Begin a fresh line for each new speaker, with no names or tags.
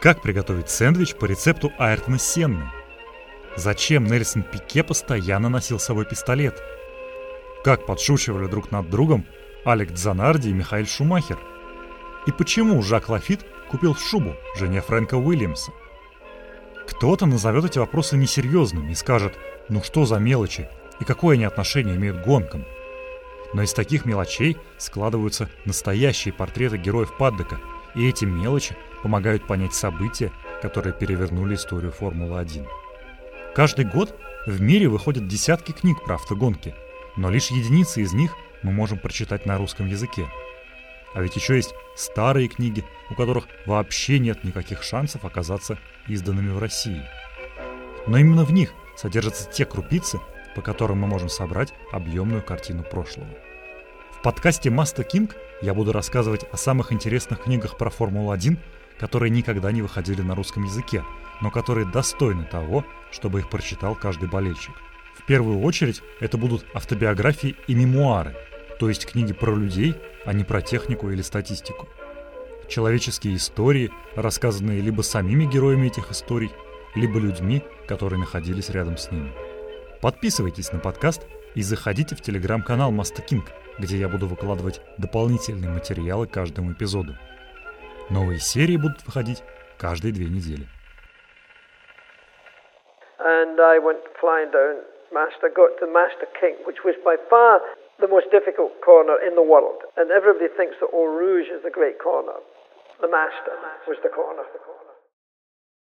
Как приготовить сэндвич по рецепту Айртона Сенны? Зачем Нельсон Пике постоянно носил с собой пистолет? Как подшучивали друг над другом Алек Дзанарди и Михаил Шумахер? И почему Жак Лафит купил шубу жене Фрэнка Уильямса? Кто-то назовет эти вопросы несерьезными и скажет, ну что за мелочи и какое они отношение имеют к гонкам? Но из таких мелочей складываются настоящие портреты героев Паддека, и эти мелочи помогают понять события, которые перевернули историю Формулы-1. Каждый год в мире выходят десятки книг про автогонки, но лишь единицы из них мы можем прочитать на русском языке. А ведь еще есть старые книги, у которых вообще нет никаких шансов оказаться изданными в России. Но именно в них содержатся те крупицы, по которым мы можем собрать объемную картину прошлого. В подкасте Маста Кинг я буду рассказывать о самых интересных книгах про Формулу-1, которые никогда не выходили на русском языке, но которые достойны того, чтобы их прочитал каждый болельщик. В первую очередь это будут автобиографии и мемуары, то есть книги про людей, а не про технику или статистику. Человеческие истории, рассказанные либо самими героями этих историй, либо людьми, которые находились рядом с ними. Подписывайтесь на подкаст и заходите в телеграм-канал Маста Кинг, где я буду выкладывать дополнительные материалы каждому эпизоду. Новые серии будут выходить каждые две недели.
And I went flying down Master, got to Master King, which was by far the most difficult corner in the world. And everybody thinks that Eau Rouge is the great corner. The Master was the corner.